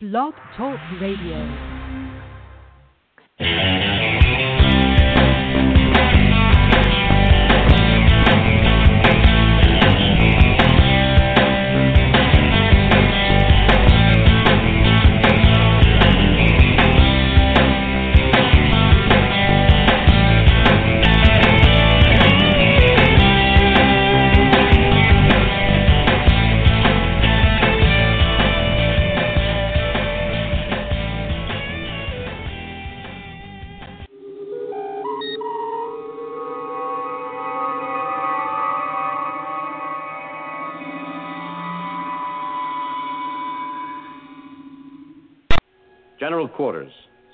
Blog Talk Radio.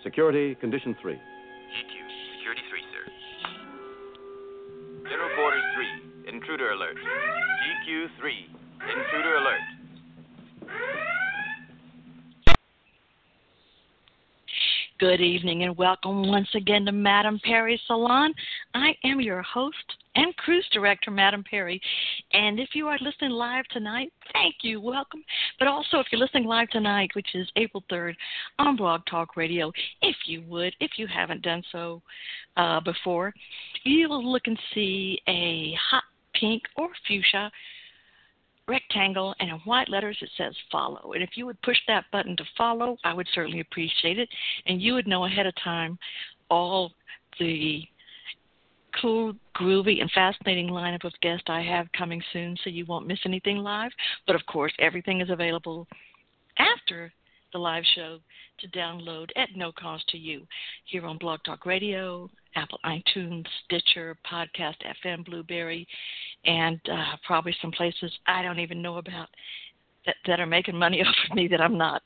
Security, Condition 3. GQ, Security 3, sir. General Quarters 3, Intruder Alert. GQ 3, Intruder Alert. Good evening and welcome once again to Madame Perry Salon. I am your host and cruise director, Madam Perry. And if you are listening live tonight, thank you, welcome. But also, if you're listening live tonight, which is April 3rd on Blog Talk Radio, if you would, if you haven't done so uh, before, you'll look and see a hot pink or fuchsia rectangle and in white letters it says follow. And if you would push that button to follow, I would certainly appreciate it. And you would know ahead of time all the cool, groovy, and fascinating lineup of guests I have coming soon so you won't miss anything live. But of course, everything is available after the live show to download at no cost to you here on Blog Talk Radio, Apple iTunes, Stitcher, Podcast FM, Blubrry, and uh, probably some places I don't even know about that, that are making money off of me that I'm not.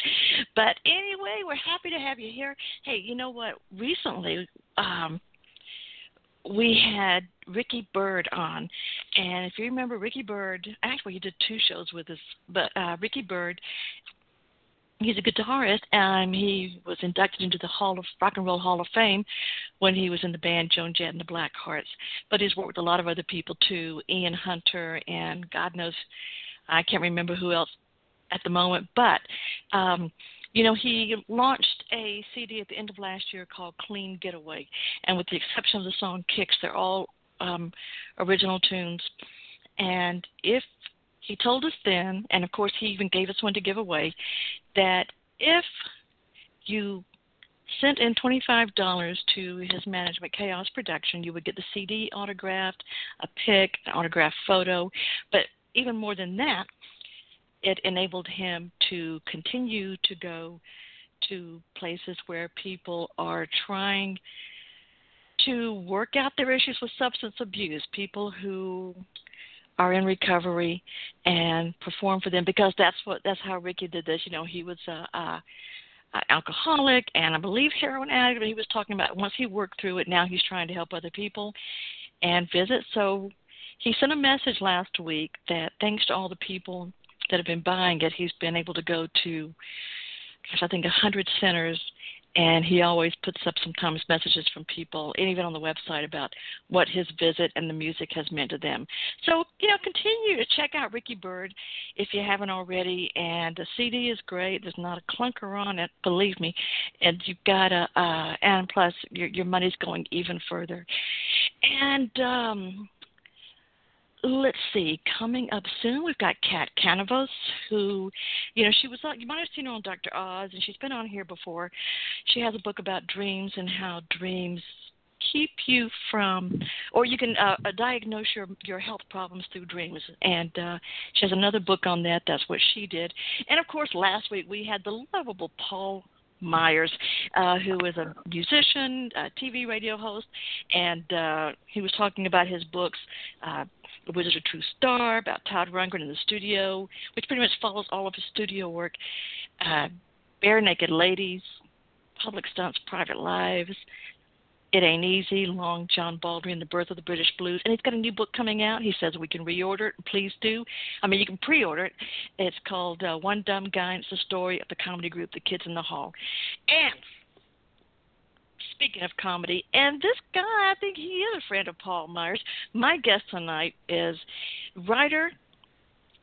But anyway, we're happy to have you here. Hey, you know what? Recently, um, we had Ricky Byrd on, and if you remember, Ricky Byrd, actually he did two shows with us, but uh, Ricky Byrd, he's a guitarist and he was inducted into the Hall of Rock and Roll Hall of Fame when he was in the band Joan Jett and the Blackhearts. But he's worked with a lot of other people too, Ian Hunter and God knows I can't remember who else at the moment. But um you know, he launched a CD at the end of last year called Clean Getaway, and with the exception of the song Kicks, they're all um, original tunes. And if he told us then, and of course he even gave us one to give away, that if you sent in $25 to his management, Chaos Production, you would get the CD autographed, a pic, an autographed photo. But even more than that, it enabled him to continue to go to places where people are trying to work out their issues with substance abuse, people who are in recovery and perform for them because that's what that's how Ricky did this. You know, he was a, a, a alcoholic and I believe heroin addict. But he was talking about once he worked through it, now he's trying to help other people and visit. So he sent a message last week that thanks to all the people that have been buying it, he's been able to go to, gosh, I think a hundred centers and he always puts up sometimes messages from people, and even on the website about what his visit and the music has meant to them. So you know, continue to check out Ricky Byrd if you haven't already. And the CD is great. There's not a clunker on it, believe me. And you've got a, uh, and plus your your money's going even further. And um, let's see, coming up soon, we've got Kat Kanavos, who, you know, she was on, you might have seen her on Dr. Oz, and she's been on here before. She has a book about dreams and how dreams keep you from, or you can uh, uh, diagnose your your health problems through dreams. And uh, she has another book on that. That's what she did. And of course, last week we had the lovable Paul Myers, uh, who is a musician, a TV radio host, and uh, he was talking about his books, uh, The Wizard of True Star, about Todd Rundgren in the studio, which pretty much follows all of his studio work, uh, Barenaked Ladies, Public Stunts, Private Lives, it Ain't Easy, Long John Baldry, The Birth of the British Blues. And he's got a new book coming out. He says we can reorder it. Please do. I mean, you can pre order it. It's called uh, One Dumb Guy. And it's the story of the comedy group, The Kids in the Hall. And speaking of comedy, and this guy, I think he is a friend of Paul Myers. My guest tonight is writer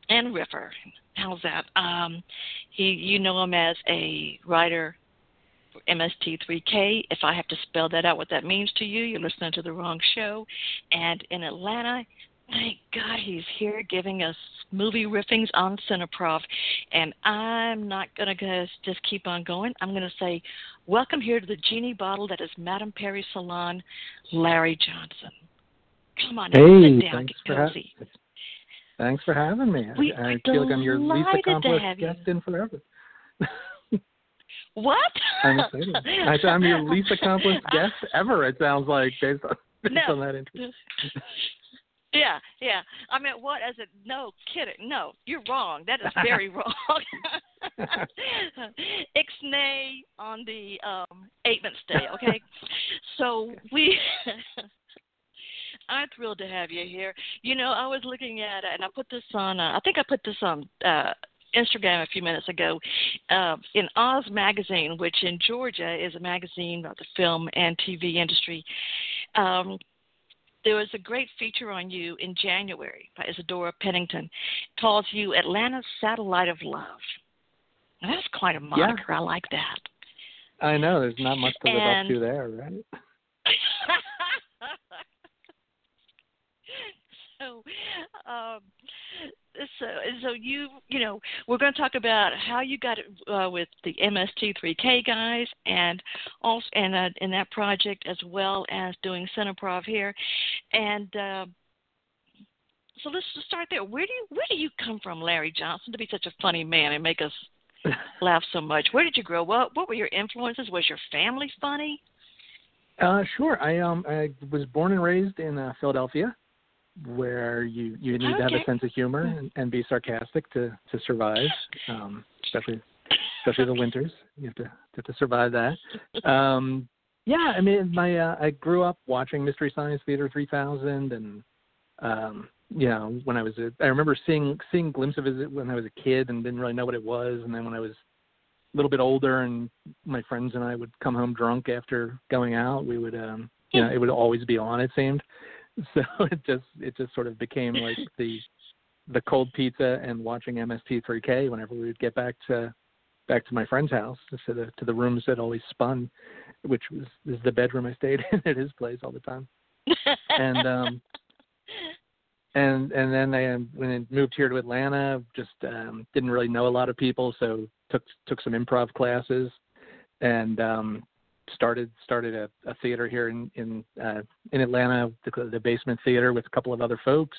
and riffer. How's that? Um, he, you know him as a writer MST3K. If I have to spell that out, what that means to you, you're listening to the wrong show. And in Atlanta, thank God he's here giving us movie riffings on Cineprov. And I'm not going to just keep on going. I'm going to say, welcome here to the genie bottle that is Madame Perry Salon, Larry Johnson. Come on, hey, sit down, thanks get for cozy. ha- Thanks for having me. We I, I feel like I'm your least accomplished have you. guest in forever. What? I'm excited. I I'm your least accomplished guest ever. It sounds like based on based No. on that intro. Yeah, yeah. I mean, what as it? No, kidding. No, you're wrong. That is very wrong. Ixnay on the um eightments day. Okay, so we. I'm thrilled to have you here. You know, I was looking at it, and I put this on. Uh, I think I put this on uh, Instagram a few minutes ago. Uh, in Oz Magazine, which in Georgia is a magazine about the film and TV industry. Um, there was a great feature on you in January by Isadora Pennington. Calls you Atlanta's Satellite of Love. Now, that's quite a moniker. I like that. I know there's not much to live And- up to there, right? so, um, so, so you, you know, we're going to talk about how you got it uh, with the MST3K guys, and also, and uh, in that project as well as doing Cineprov here, and. Uh, so let's just start there. Where do you where do you come from, Larry Johnson, to be such a funny man and make us laugh so much? Where did you grow up? What were your influences? Was your family funny? Uh, sure. I um I was born and raised in uh, Philadelphia, where you you need to have a sense of humor and, and be sarcastic to to survive, um, especially especially the winters. You have to have to survive that. Um, yeah, I mean, my uh, I grew up watching Mystery Science Theater 3000, and um, you know, when I was a, I remember seeing seeing glimpses of it when I was a kid and didn't really know what it was, and then when I was a little bit older and my friends and I would come home drunk after going out, we would um you know, it would always be on it seemed. So it just it just sort of became like the the cold pizza and watching MST3K whenever we would get back to back to my friend's house to the to the rooms that always spun, which was is the bedroom I stayed in at his place all the time. And um and and then I um, when I moved here to Atlanta, just um, didn't really know a lot of people, so took took some improv classes, and um, started started a, a theater here in in uh, in Atlanta, the, the Basement Theater, with a couple of other folks,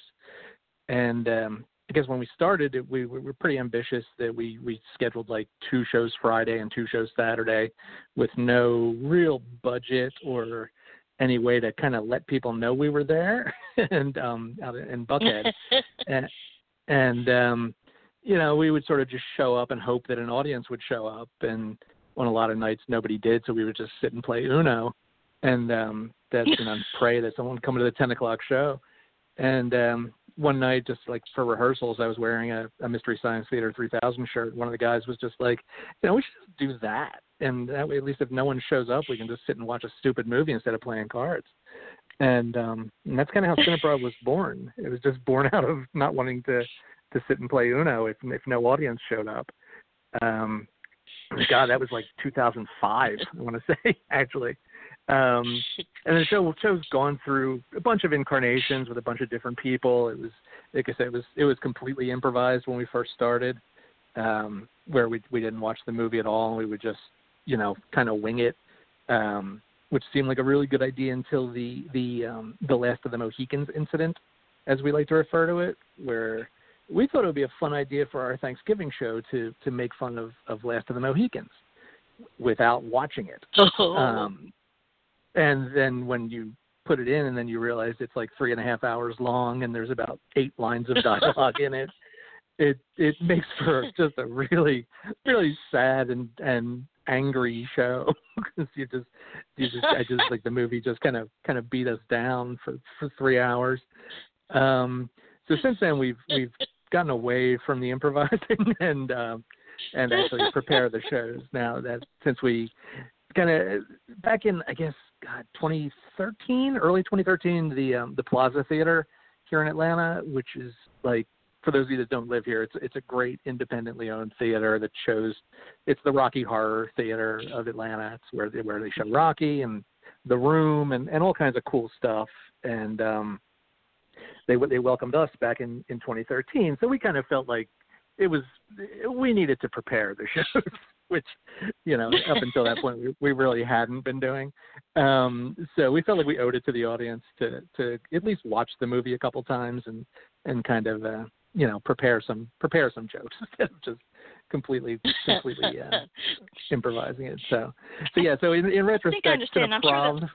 and um, I guess when we started, it, we, we were pretty ambitious that we we scheduled like two shows Friday and two shows Saturday, with no real budget or any way to kind of let people know we were there and um out in Buckhead. And and um you know we would sort of just show up and hope that an audience would show up. And on a lot of nights nobody did so we would just sit and play uno. And um that you know pray that someone would come to the ten o'clock show. And um one night just like for rehearsals i was wearing a, a mystery science theater 3000 shirt. One of the guys was just like you know we should just do that. And that way at least if no one shows up we can just sit and watch a stupid movie instead of playing cards. And um and that's kind of how Cineprov was born. It was just born out of not wanting to to sit and play uno if if no audience showed up. Um god that was like 2005 i want to say actually. Um and the show show's gone through a bunch of incarnations with a bunch of different people. It was like i said it was it was completely improvised when we first started um where we we didn't watch the movie at all. We would just you know kind of wing it um which seemed like a really good idea until the the um the last of the mohicans incident as we like to refer to it where we thought it would be a fun idea for our thanksgiving show to to make fun of of last of the mohicans without watching it Oh. um, and then when you put it in, and then you realize it's like three and a half hours long, and there's about eight lines of dialogue in it. It it makes for just a really really sad and and angry show because you just you just I just like the movie just kind of kind of beat us down for for three hours. Um, so since then we've we've gotten away from the improvising and um, and actually prepare the shows now that since we kind of back in I guess God 2013 early 2013 the um, the Plaza Theater here in Atlanta which is like for those of you that don't live here, it's it's a great independently owned theater that shows. It's the Rocky Horror Theater of Atlanta. It's where they where they show Rocky and The Room and and all kinds of cool stuff. And um, they they welcomed us back in in 2013, so we kind of felt like it was we needed to prepare the shows, which you know up until that point we, we really hadn't been doing. Um, so we felt like we owed it to the audience to to at least watch the movie a couple times and and kind of uh, you know prepare some prepare some jokes instead of just completely completely uh, improvising it. So so yeah. So in, in retrospect, I think I understand. I'm sure that's...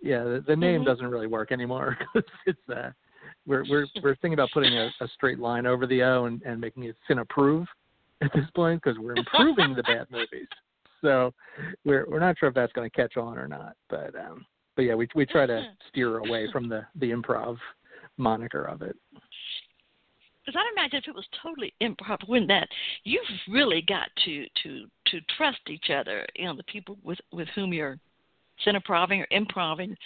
yeah, the, the name Mhm. doesn't really work anymore because it's uh, we're we're we're thinking about putting a, a straight line over the O and, and making it approve at this point because we're improving the bad movies. So we're we're not sure if that's going to catch on or not. But um, but yeah, we we try to Mhm. steer away from the the improv moniker of it. because I imagine if it was totally improper, when that you've really got to to to trust each other, you know, the people with with whom you're cineproving or improving,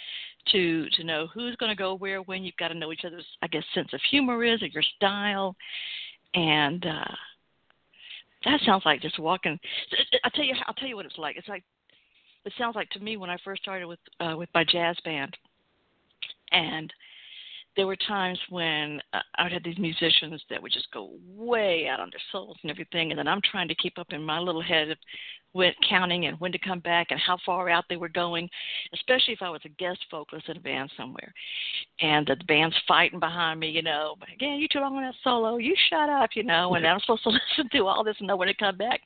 to to know who's going to go where when. You've got to know each other's, I guess, sense of humor is or your style, and uh that sounds like just walking. I'll tell you, I'll tell you what it's like. It's like it sounds like to me when I first started with uh, with my jazz band, and there were times when uh, I would have these musicians that would just go way out on their souls and everything, and then I'm trying to keep up in my little head of with counting and when to come back and how far out they were going, especially if I was a guest vocalist in a band somewhere, and the band's fighting behind me, you know, but again, you too long on that solo, you shut up, you know, and I'm supposed to listen to all this and know when to come back.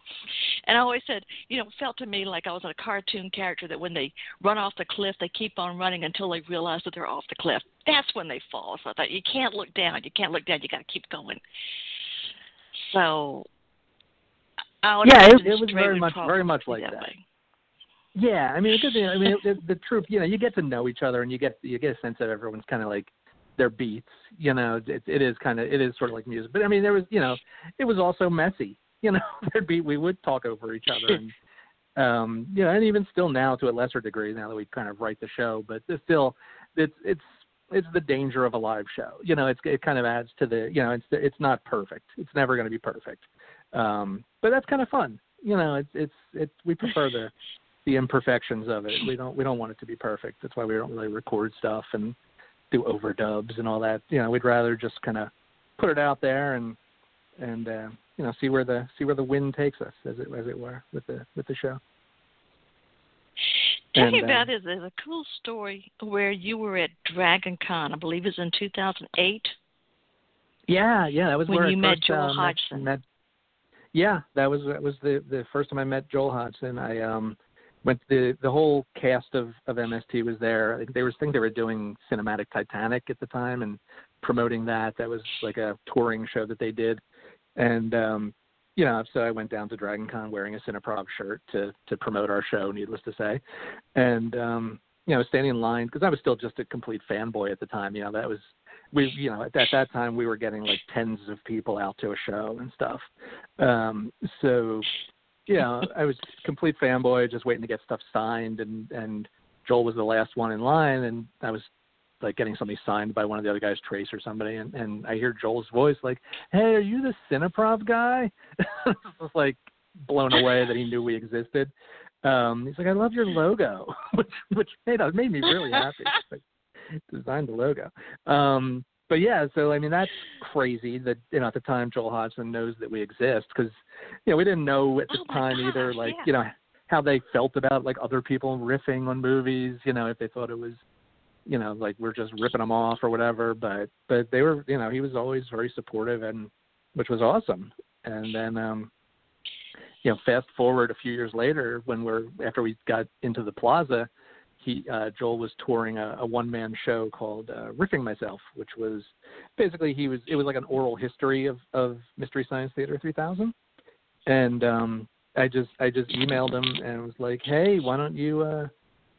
And I always said, you know, it felt to me like I was a cartoon character that when they run off the cliff, they keep on running until they realize that they're off the cliff. That's when they fall. So I thought, you can't look down. You can't look down. You got to keep going. So, Yeah, it- it was very much- very much like that that. Yeah, I mean, thing, I mean, the, the truth, you know, you get to know each other, and you get you get a sense that everyone's kind of like their beats. You know, it, it is kind of it is sort of like music, but I mean, there was, you know, it was also messy. You know, there'd be we would talk over each other, and um, you know, and even still now to a lesser degree now that we kind of write the show, but it's still, it's it's it's the danger of a live show. You know, it's it kind of adds to the, you know, it's it's not perfect. It's never going to be perfect, um, but that's kind of fun. You know, it's it's it's we prefer the the imperfections of it. We don't we don't want it to be perfect. That's why we don't really record stuff and do overdubs and all that. You know, we'd rather just kind of put it out there and and uh, you know see where the see where the wind takes us, as it as it were, with the with the show. Tell me uh, about it. There's a cool story where you were at Dragon Con. I believe it was in 2008. Yeah, yeah, that was When where you I met first, Joel met- Hodgson. Met, yeah, that was that was the the first time I met Joel Hodgson. I um went the the whole cast of of MST was there. They were think they were doing Cinematic Titanic at the time and promoting that. That was like a touring show that they did, and um you know, so I went down to Dragon Con wearing a Cineprov shirt to to promote our show, needless to say, and um you know, standing in line because I was still just a complete fanboy at the time. You know, that was we you know at that, that time we were getting like tens of people out to a show and stuff. Um so you know i was complete fanboy just waiting to get stuff signed and and joel was the last one in line and i was like getting something signed by one of the other guys trace or somebody and and i hear joel's voice like hey are you the cineprov guy? I was like blown away that he knew we existed. Um he's like i love your logo which which made made me really happy. Like, designed the logo. Um, but yeah, so I mean that's crazy that you know at the time Joel Hodgson knows that we exist because you know we didn't know at the Oh time either like yeah. you know how they felt about like other people riffing on movies. You know if they thought it was you know like we're just ripping them off or whatever. But but they were you know he was always very supportive and which was awesome. And then um you know fast forward a few years later when we're after we got into the plaza he uh, Joel was touring a, a one man show called uh, Riffing Myself, which was basically he was it was like an oral history of of Mystery Science Theater 3000, and um, I just I just emailed him and was like, hey, why don't you uh,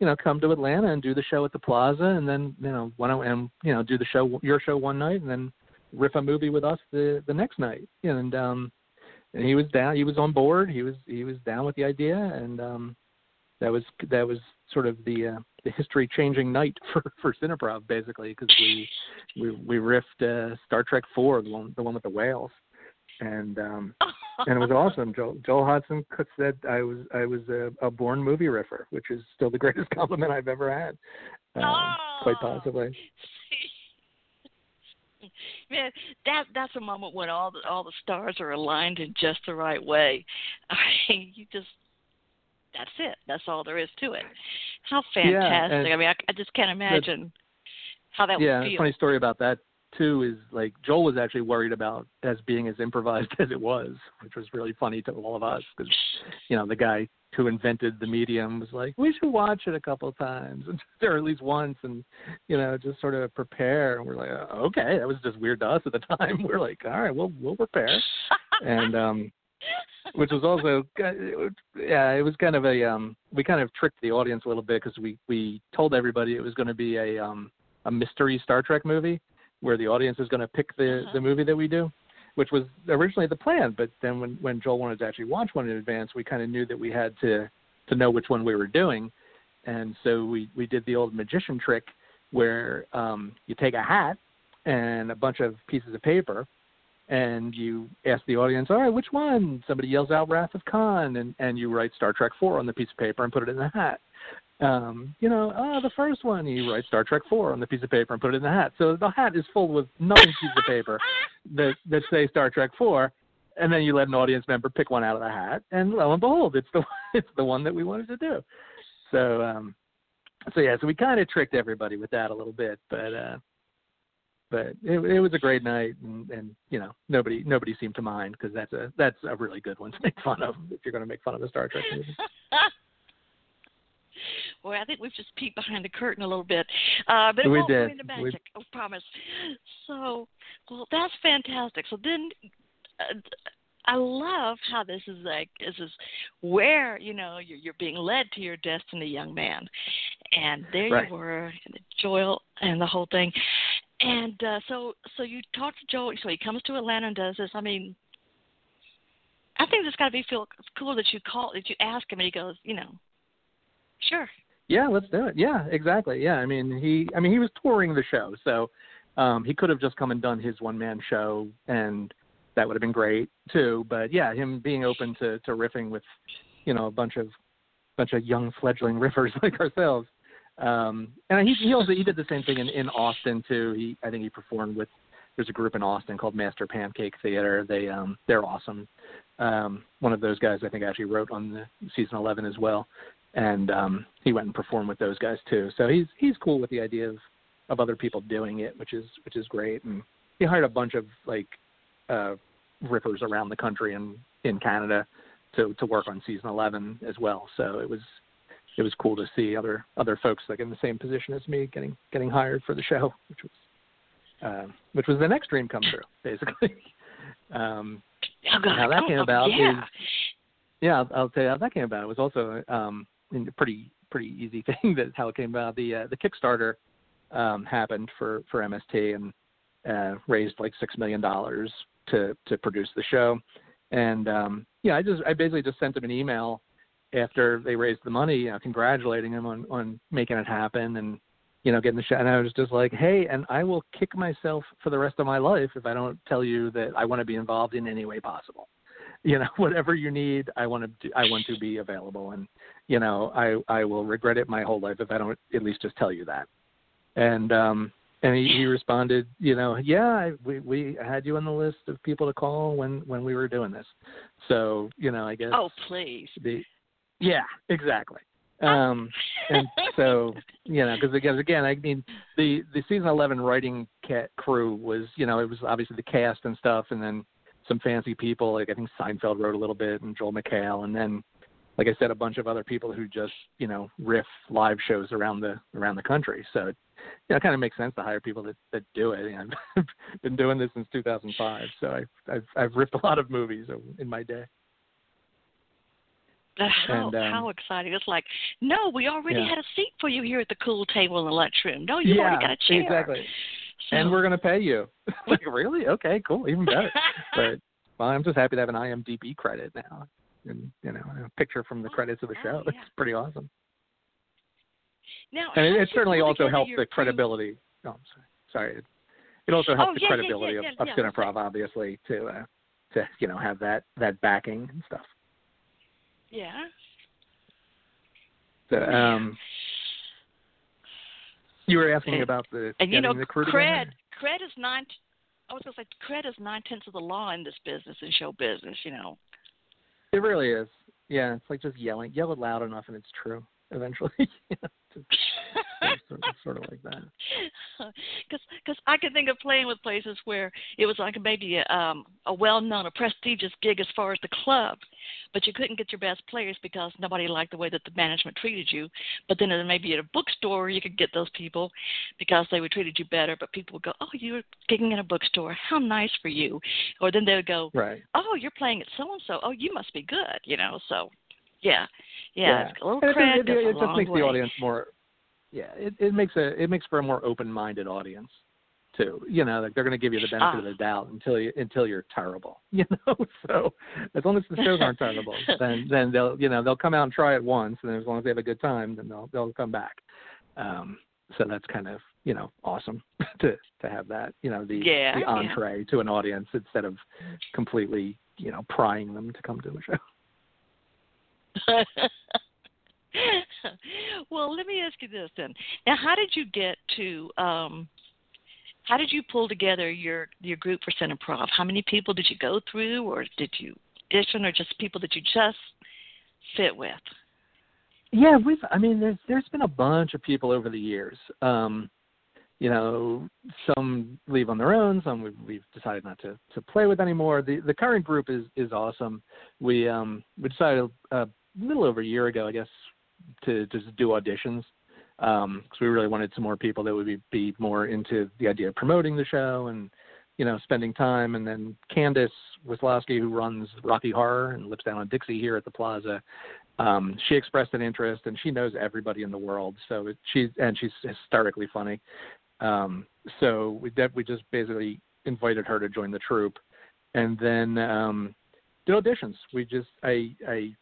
you know come to Atlanta and do the show at the Plaza, and then you know why don't and you know do the show your show one night and then riff a movie with us the the next night, and um, and he was down he was on board he was he was down with the idea and um that was that was sort of the uh, the history changing night for for Cineprov basically because we we we riffed uh, Star Trek Four, the one the one with the whales, and um and it was awesome. Joel, Joel Hodgson said I was I was a, a born movie riffer, which is still the greatest compliment I've ever had, um, quite Oh. possibly. Man, that that's a moment when all the all the stars are aligned in just the right way. I mean, you just that's it. That's all there is to it. How fantastic! and I mean, I, I just can't imagine how that yeah, would a feel. funny story about that too is like Joel was actually worried about as being as improvised as it was, which was really funny to all of us because you know the guy who invented the medium was like, we should watch it a couple of times or at least once, and you know just sort of prepare. And we're like, "Uh, okay, that was just weird to us at the time. We're like, all right, we'll we'll prepare, and um which was also yeah it was kind of a um we kind of tricked the audience a little bit because we we told everybody it was going to be a um a mystery Star Trek movie where the audience is going to pick the Uh-huh. the movie that we do, which was originally the plan. But then when when Joel wanted to actually watch one in advance, we kind of knew that we had to to know which one we were doing, and so we we did the old magician trick where um you take a hat and a bunch of pieces of paper and you ask the audience, all right, which one? Somebody yells out Wrath of Khan, and, and you write Star Trek 4 on the piece of paper and put it in the hat. Um, you know, oh, the first one, you write Star Trek 4 on the piece of paper and put it in the hat. So the hat is full with nothing pieces of paper that, that say Star Trek 4, and then you let an audience member pick one out of the hat, and lo and behold, it's the it's the one that we wanted to do. So, um, so yeah, so we kind of tricked everybody with that a little bit, but uh, but it, it was a great night, and, and you know nobody nobody seemed to mind because that's a that's a really good one to make fun of if you're going to make fun of a Star Trek movie. Well, I think we've just peeked behind the curtain a little bit, uh, but it We won't did. the We- magic. I promise. So, well, that's fantastic. So then, uh, I love how this is like this is where you know you're, you're being led to your destiny, young man, and there Right. you were, and the Joel and the whole thing. And uh, so, so you talk to Joel. So he comes to Atlanta and does this. I mean, I think it's got to be feel cool that you call that you ask him and he goes, you know, sure. Yeah, let's do it. Yeah, exactly. Yeah, I mean he I mean he was touring the show, so um he could have just come and done his one man show and that would have been great too. But yeah, him being open to to riffing with, you know, a bunch of bunch of young fledgling riffers like ourselves. Um and he he also he did the same thing in, in Austin too. He I think he performed with there's a group in Austin called Master Pancake Theater. They um they're awesome. Um one of those guys I think actually wrote on the season 11 as well and um he went and performed with those guys too. So he's he's cool with the idea of of other people doing it, which is which is great. And he hired a bunch of like uh riffers around the country and in Canada to to work on season 11 as well. So it was it was cool to see other other folks like in the same position as me getting getting hired for the show, which was uh, which was the next dream come true, basically. um, Oh, God. How that came about yeah. is yeah, I'll, I'll tell you how that came about. It was also um, a pretty pretty easy thing that how it came about. The uh, the Kickstarter um, happened for for MST and uh, raised like six million dollars to to produce the show. And um, yeah, I just I basically just sent them an email after they raised the money, you know, congratulating them on on making it happen and you know getting the show. And I was just like, hey, and I will kick myself for the rest of my life if I don't tell you that I want to be involved in any way possible you know whatever you need i want to do, i want to be available and you know i i will regret it my whole life if i don't at least just tell you that and um and he, he responded you know yeah I, we we had you on the list of people to call when when we were doing this so you know i guess Oh, please. the yeah exactly. Um and so you know because again again i mean the the season 11 writing cat crew was you know it was obviously the cast and stuff and then some fancy people like i think seinfeld wrote a little bit and joel mchale and then like i said a bunch of other people who just you know riff live shows around the around the country. So it you know, it kind of makes sense to hire people that that do it. And i've been doing this since 2005 so i've i've, I've ripped a lot of movies in my day But how And, um, how exciting! It's like, no, we already Yeah. had a seat for you here at the cool table in the lunchroom. No, you yeah already got a chair. exactly So, and we're going to pay you. like, really? Okay, cool, even better. but well, I'm just happy to have an IMDb credit now, and you know, a picture from the credits of the Oh, show. yeah. It's pretty awesome. Now, and it, it certainly also helps the credibility. Oh, I'm sorry. Sorry. It, it also helps Oh, the yeah, yeah, credibility yeah, of, yeah, of yeah, Cineprov, obviously, to uh, to you know have that that backing and stuff. Yeah. So, um, you were asking And- about the And you know, the cred cred is nine. I was gonna say cred is nine tenths of the law in this business in show business. You know. It really is. Yeah, it's like just yelling. Yell it loud enough, and it's true. Eventually, you know, it's sort of, sort of like that. Because cause I can think of playing with places where it was like maybe a, um, a well-known, a prestigious gig as far as the club, but you couldn't get your best players because nobody liked the way that the management treated you. But then maybe at a bookstore you could get those people because they would treated you better. But people would go, "Oh, you're gigging in a bookstore. How nice for you!" Or then they would go, Right. "Oh, you're playing at so and so. Oh, you must be good." You know, so yeah, yeah, Yeah. it's a little it, it, it, it just makes way. the audience more. Yeah, it, it makes a it makes for a more open-minded audience too. You know, like they're going to give you the benefit of Ah. the doubt until you until you're terrible. You know, so as long as the shows aren't terrible, then then they'll you know they'll come out and try it once, and as long as they have a good time, then they'll they'll come back. Um, so that's kind of you know awesome to to have that you know the Yeah, the yeah. entree to an audience instead of completely you know prying them to come to the show. well, let me ask you this then. Now, how did you get to? Um, how did you pull together your your group for Cineprov? How many people did you go through, or did you audition, or just people that you just fit with? Yeah, we've. I mean, there's there's been a bunch of people over the years. Um, you know, some leave on their own. Some we've, we've decided not to to play with anymore. The the current group is is awesome. We um we decided a little over a year ago, I guess, to just do auditions because we really wanted some more people that would be, be more into the idea of promoting the show and you know spending time. And then Candace Wislowski, who runs Rocky Horror and lives down on Dixie here at the Plaza, um, she expressed an interest, and she knows everybody in the world. So it, she's and she's hysterically funny. Um, so we did, we just basically invited her to join the troupe, and then um, did auditions. We just I I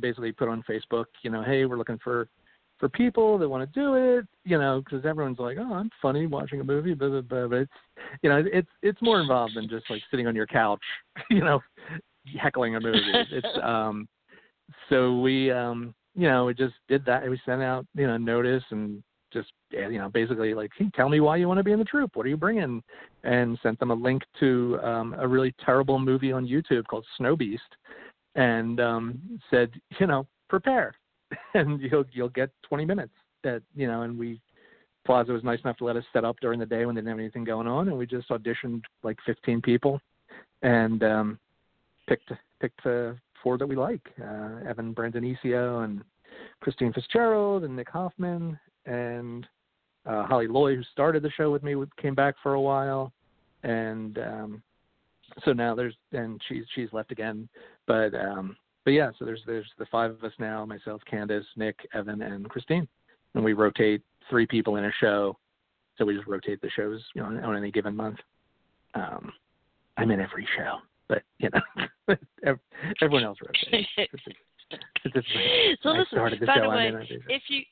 basically put on Facebook, you know, hey, we're looking for for people that want to do it, you know, because everyone's like, oh, I'm funny watching a movie, blah, blah, blah. But it's, you know, it's it's more involved than just like sitting on your couch, you know, heckling a movie. It's um, so we um, you know, we just did that. We sent out, you know, notice and just you know, basically like, hey, tell me why you want to be in the troupe. What are you bringing? And sent them a link to um, a really terrible movie on YouTube called Snow Beast, and um, said, you know, prepare, and you'll you'll get 20 minutes. That you know, and we Plaza was nice enough to let us set up during the day when they didn't have anything going on, and we just auditioned like 15 people, and um, picked picked the four that we like: uh, Evan Brandonicio and Christine Fitzgerald and Nick Hoffman and uh, Holly Loy, who started the show with me, came back for a while, and um, so now there's and she's she's left again, but um, but yeah, so there's there's the five of us now: myself, Candace, Nick, Evan, and Christine, and we rotate three people in a show, so we just rotate the shows you know on, any given month. Um, I'm in every show, but you know, everyone else rotates. It's just- it's just- so I listen, started the by show. the I'm way, in if you,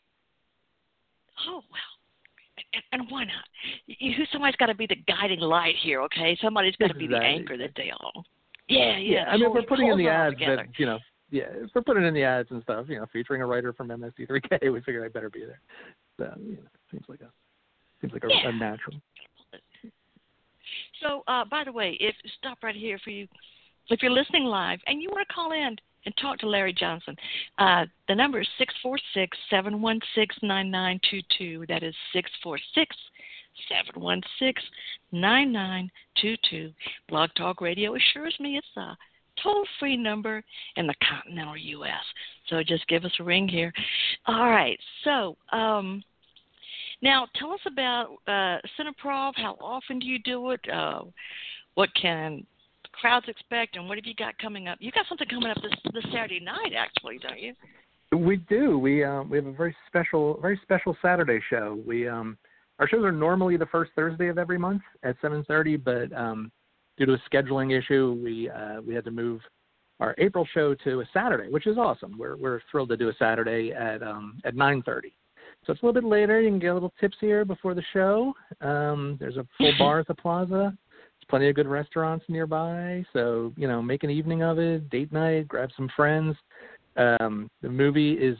oh well, and, why not? You, somebody's got to be the guiding light here, okay? Somebody's got to be the anchor that they all. Yeah, yeah. yeah, I mean, we're putting in the ads together. that you know, yeah, if we're putting in the ads and stuff, you know, featuring a writer from MST3K. We figured I better be there. So you know, seems like a seems like a, Yeah. a natural. So, uh, by the way, if stop right here for you, if you're listening live and you want to call in and talk to Larry Johnson, uh, the number is six four six seven one six nine nine two two. That is six four six seven one six nine nine two two. Blog Talk Radio assures me it's a toll free number in the continental U.S. So just give us a ring here. All right. So. Um, now, tell us about uh, Cineprov. How often do you do it? Uh, what can crowds expect, and what have you got coming up? You got something coming up this this Saturday night, actually, don't you? We do. We um we have a very special very special Saturday show. We um our shows are normally the first Thursday of every month at 7:30, but um due to a scheduling issue, we uh we had to move our April show to a Saturday, which is awesome. We're we're thrilled to do a Saturday at um at 9:30. so it's a little bit later. You can get a little tipsier before the show. Um, there's a full bar at the plaza. Plenty of good restaurants nearby. So you know, make an evening of it. Date night. Grab some friends. Um, the movie is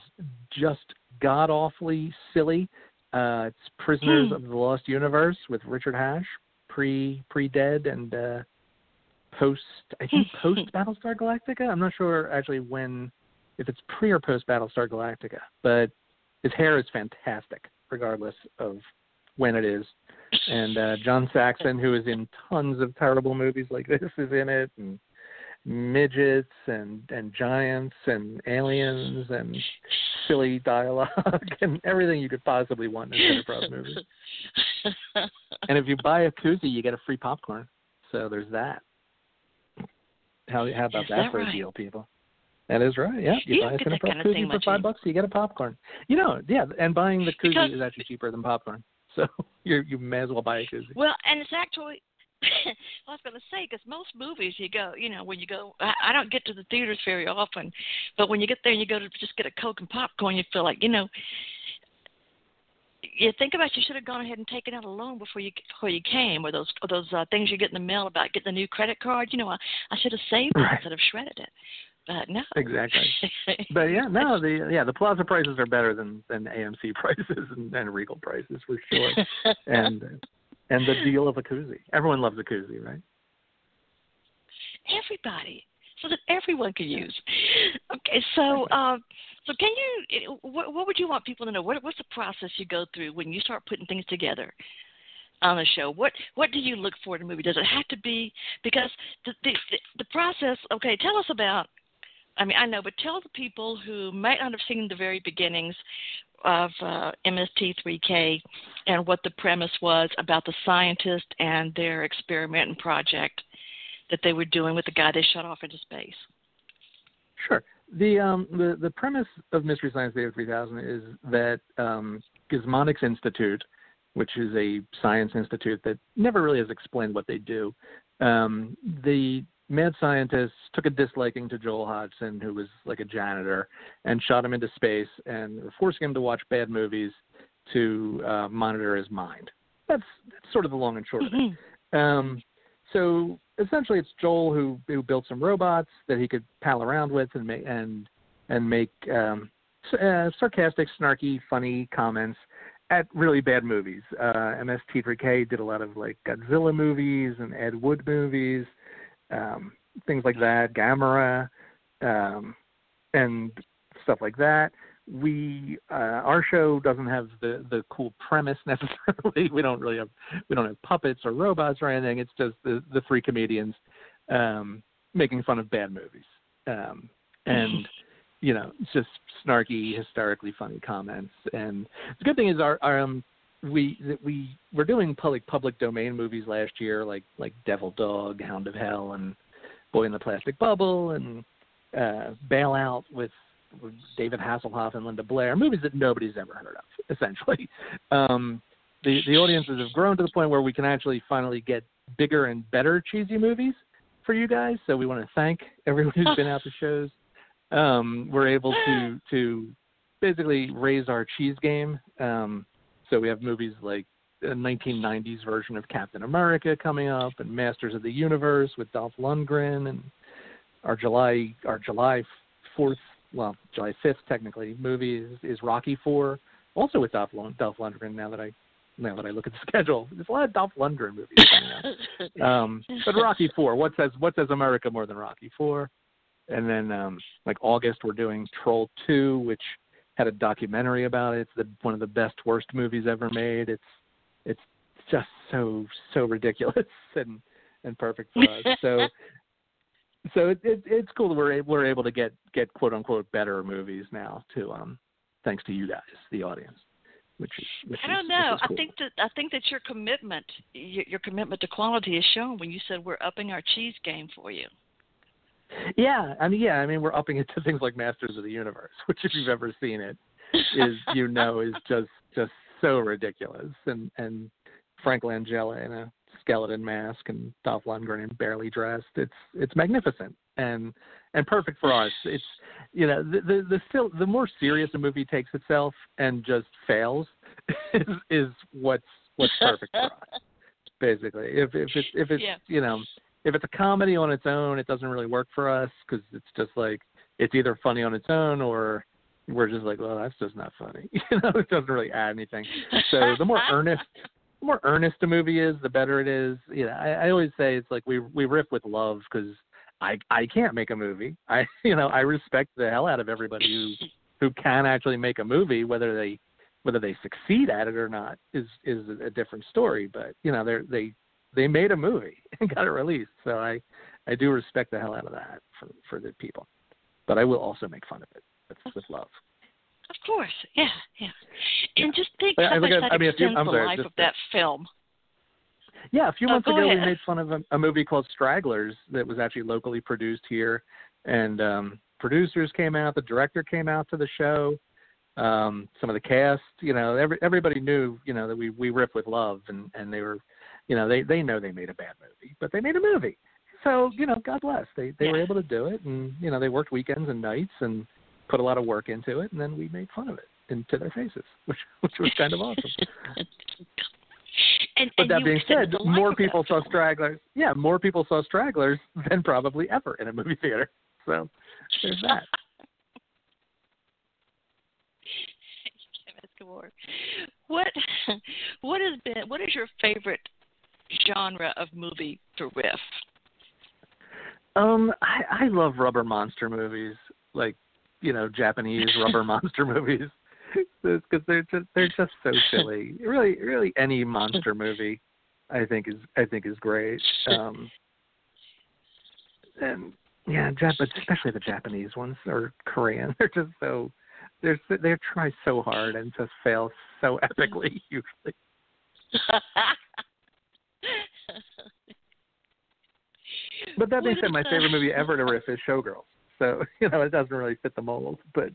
just god awfully silly. Uh, it's Prisoners Hmm. of the Lost Universe with Richard Hatch, pre pre dead and uh, post. I think post Battlestar Galactica. I'm not sure actually when, if it's pre or post Battlestar Galactica. But his hair is fantastic, regardless of when it is. And uh, John Saxon, who is in tons of terrible movies like this, is in it, and midgets and and giants and aliens and silly dialogue and everything you could possibly want in a Bros movie. And if you buy a koozie, you get a free popcorn. So there's that. How how about that, that for right? a deal, people? That is right. Yeah, you, You buy a get kind of koozie for five bucks, you get a popcorn. You know, yeah, and buying the koozie Because- is actually cheaper than popcorn. So you you may as well buy a koozie. Well, and it's actually. I was going to say because most movies you go, you know, when you go, I, I don't get to the theaters very often, but when you get there and you go to just get a coke and popcorn, you feel like, you know, you think about you should have gone ahead and taken out a loan before you before you came, or those or those uh, things you get in the mail about getting a new credit card. You know, I, I should have saved it instead of shredded it, but no. Exactly. But yeah, no, the yeah the plaza prices are better than than AMC prices and, and Regal prices for sure. and and the deal of a koozie. Everyone loves a koozie, right? everybody so that everyone can use. Okay, so uh, so can you? What, what would you want people to know? What, what's the process you go through when you start putting things together on a show? What what do you look for in a movie? Does it have to be because the the, the process? Okay, tell us about. I mean, I know, but tell the people who might not have seen the very beginnings of uh, MST3K and what the premise was about the scientist and their experiment and project that they were doing with the guy they shot off into space. Sure. The um the the premise of Mystery Science Theater 3000 is that um Gizmonics Institute, which is a science institute that never really has explained what they do. Um the mad scientists took a disliking to Joel Hodgson, who was like a janitor, and shot him into space and were forcing him to watch bad movies to uh, monitor his mind. That's, that's sort of the long and short of it. Um, so essentially, it's Joel who who built some robots that he could pal around with and make and and make um, uh, sarcastic, snarky, funny comments at really bad movies. Uh, MST3K did a lot of like Godzilla movies and Ed Wood movies, um, things like that, Gamera, um, and stuff like that. We uh, our show doesn't have the the cool premise necessarily. we don't really have we don't have puppets or robots or anything. It's just the the three comedians um, making fun of bad movies, um, and you know, it's just snarky, hysterically funny comments. And the good thing is our, our um, we that we were doing public public domain movies last year, like like Devil Dog, Hound of Hell, and Boy in the Plastic Bubble, and uh, Bailout with, with David Hasselhoff and Linda Blair, movies that nobody's ever heard of, essentially. Um, the the audiences have grown to the point where we can actually finally get bigger and better cheesy movies for you guys. So we want to thank everyone who's been out to shows. Um, we're able to to basically raise our cheese game. Um, so we have movies like a 1990s version of Captain America coming up, and Masters of the Universe with Dolph Lundgren, and our July our July 4th, well July 5th technically movie is, is Rocky 4, also with Dolph, Lund, Dolph Lundgren. Now that I now that I look at the schedule, there's a lot of Dolph Lundgren movies coming out. Um, but Rocky Four, what says what says America more than Rocky Four? And then um, like August, we're doing Troll Two, which had a documentary about it. It's the one of the best worst movies ever made. It's it's just so so ridiculous and and perfect for us. So so it, it it's cool that we're we're able to get get quote unquote better movies now too. Um, thanks to you guys, the audience, which is which I don't which know. is I think that I think that your commitment, your, your commitment to quality is shown when you said we're upping our cheese game for you. Yeah, I mean, yeah, I mean, we're upping it to things like Masters of the Universe, which, if you've ever seen it, is you know is just just so ridiculous, and and Frank Langella in a skeleton mask and Dolph Lundgren barely dressed. It's it's magnificent and and perfect for us. It's you know the the the, still, the more serious a movie takes itself and just fails is is what's what's perfect for us. Basically, if if it's if it's Yeah. you know if it's a comedy on its own, it doesn't really work for us because it's just like it's either funny on its own or we're just like, well, that's just not funny. You know, it doesn't really add anything. So the more earnest, the more earnest a movie is, the better it is. You know, I, I always say it's like we we riff with love because I I can't make a movie. I you know I respect the hell out of everybody who who can actually make a movie, whether they whether they succeed at it or not is is a different story. But you know they they they made a movie and got it released, so I I do respect the hell out of that for for the people. But I will also make fun of it with, with love. Of course, yeah, yeah. And just think But I how much that I- I mean, extends I'm the sorry, life just of that film. Yeah, a few Oh, months ago ahead. we made fun of a, a movie called Stragglers that was actually locally produced here, and um, producers came out, the director came out to the show, um, some of the cast, you know, every, everybody knew, you know, that we we rip with love, and and they were, you know, they they know they made a bad movie, but they made a movie, so you know, God bless, they they were able to do it, and you know, they worked weekends and nights and put a lot of work into it, and then we made fun of it into their faces, which which was kind of awesome. And, But and that being said, more people saw stragglers. Yeah, more people saw stragglers than probably ever in a movie theater. So there's that. What what has been what is your favorite genre of movie to riff? Um, I I love rubber monster movies, like you know Japanese rubber monster movies, because they're just they're just so silly. Really, really any monster movie, I think is I think is great. Um, and yeah, Jap- especially the Japanese ones or Korean, they're just so they're they try so hard and just fail so epically usually. But that being said, my favorite movie ever to riff is Showgirls. So you know it doesn't really fit the mold, but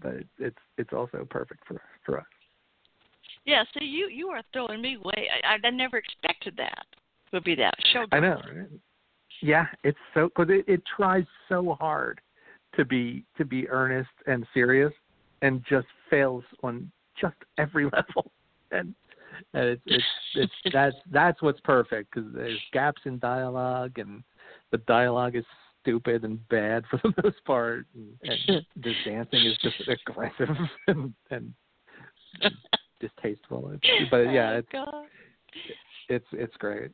but it's it's also perfect for for us. yeah, so you you are throwing me way. I, I never expected that would be that show. I know. Right? Yeah, it's so because it, it tries so hard to be to be earnest and serious, and just fails on just every level. And it's it's it's that's that's what's perfect because there's gaps in dialogue and the dialogue is stupid and bad for the most part, and, and the dancing is just aggressive and, and distasteful. It's, but yeah, Oh, it's it's it's great.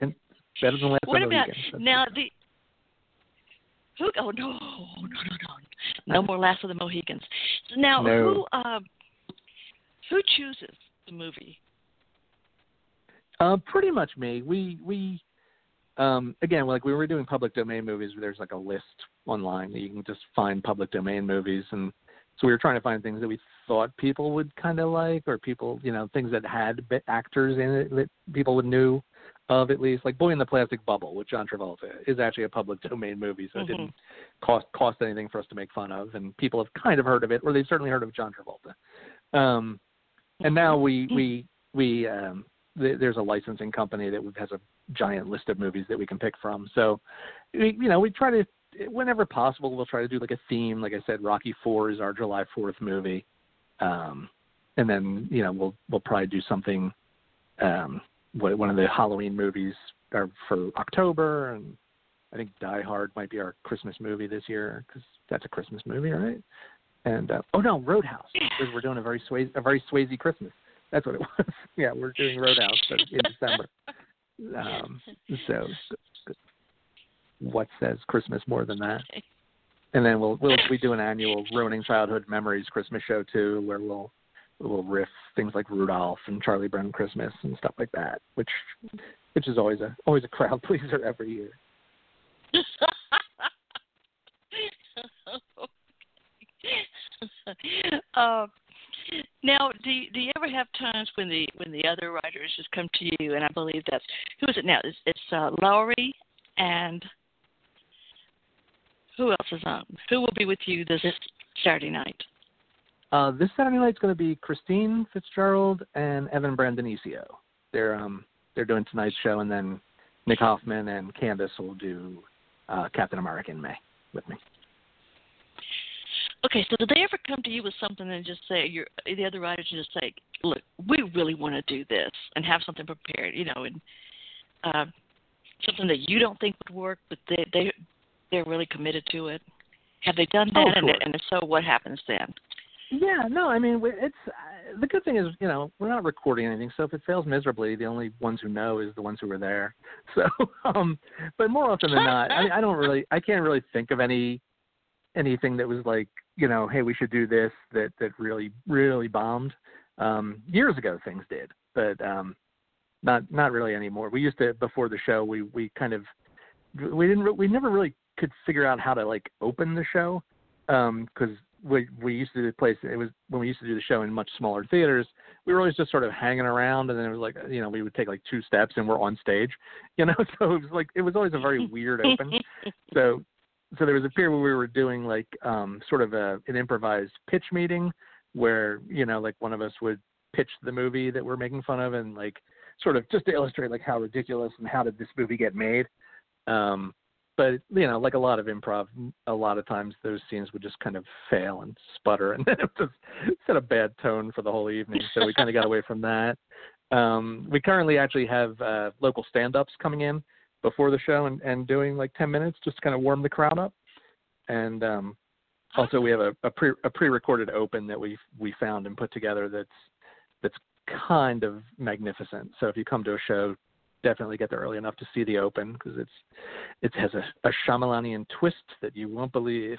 and better than last what of the about weekends. That's now the who? Oh no, no, no, no, no more Last of the Mohicans. Now No. who um who chooses the movie? Uh, pretty much me. We we um again like we were doing public domain movies. There's like a list online that you can just find public domain movies, and so we were trying to find things that we thought people would kind of like, or people you know things that had actors in it that people would knew of at least. Like Boy in the Plastic Bubble with John Travolta is actually a public domain movie, so Mhm. it didn't cost cost anything for us to make fun of, and people have kind of heard of it, or they've certainly heard of John Travolta. Um, and now we we we um, th- there's a licensing company that has a giant list of movies that we can pick from. So, we, you know, we try to whenever possible we'll try to do like a theme. Like I said, Rocky Four is our July Fourth movie, um, and then you know we'll we'll probably do something. Um, what- one of the Halloween movies are for October, and I think Die Hard might be our Christmas movie this year because that's a Christmas movie, right? And uh, oh no, Roadhouse because we're doing a very Swayze, a very Swayze Christmas. That's what it was. yeah, we're doing Roadhouse but in December. Um, so what says Christmas more than that? And then we'll we'll we do an annual Ruining Childhood Memories Christmas show too, where we'll we'll riff things like Rudolph and Charlie Brown Christmas and stuff like that, which which is always a always a crowd pleaser every year. uh, now, do you, do you ever have times when the when the other writers just come to you? And I believe that's who is it now? It's, it's uh, Lowry and who else is on? Who will be with you this Saturday night? Uh, this Saturday night is going to be Christine Fitzgerald and Evan Brandonisio. They're um they're doing tonight's show, and then Nick Hoffman and Candace will do uh, Captain America in May with me. Okay, so did they ever come to you with something and just say you're the other writers just say, look, we really want to do this and have something prepared, you know, and uh, something that you don't think would work, but they they they're really committed to it. Have they done that? Oh, and, sure. and if so, what happens then? Yeah, no, I mean, it's uh, the good thing is, you know, we're not recording anything, so if it fails miserably, the only ones who know is the ones who were there. So, um, but more often than not, I, mean I don't really, I can't really think of any anything that was like, you know, hey, we should do this that that really really bombed. Um, years ago, things did, but um, not not really anymore. We used to before the show, we we kind of we didn't re- we never really could figure out how to like open the show because we we used to do the place it was when we used to do the show in much smaller theaters we were always just sort of hanging around and then it was like you know we would take like two steps and we're on stage you know so it was like it was always a very weird open so so there was a period where we were doing like um sort of a an improvised pitch meeting where you know like one of us would pitch the movie that we're making fun of and like sort of just to illustrate like how ridiculous and how did this movie get made. Um but you know like a lot of improv a lot of times those scenes would just kind of fail and sputter and then it just set a bad tone for the whole evening. So we kind of got away from that. Um we currently actually have uh local stand-ups coming in before the show and, and doing like 10 minutes just to kind of warm the crowd up. And um also we have a, a pre a pre-recorded open that we we found and put together that's that's kind of magnificent. So if you come to a show definitely get there early enough to see the open because it's it has a, a Shyamalanian twist that you won't believe,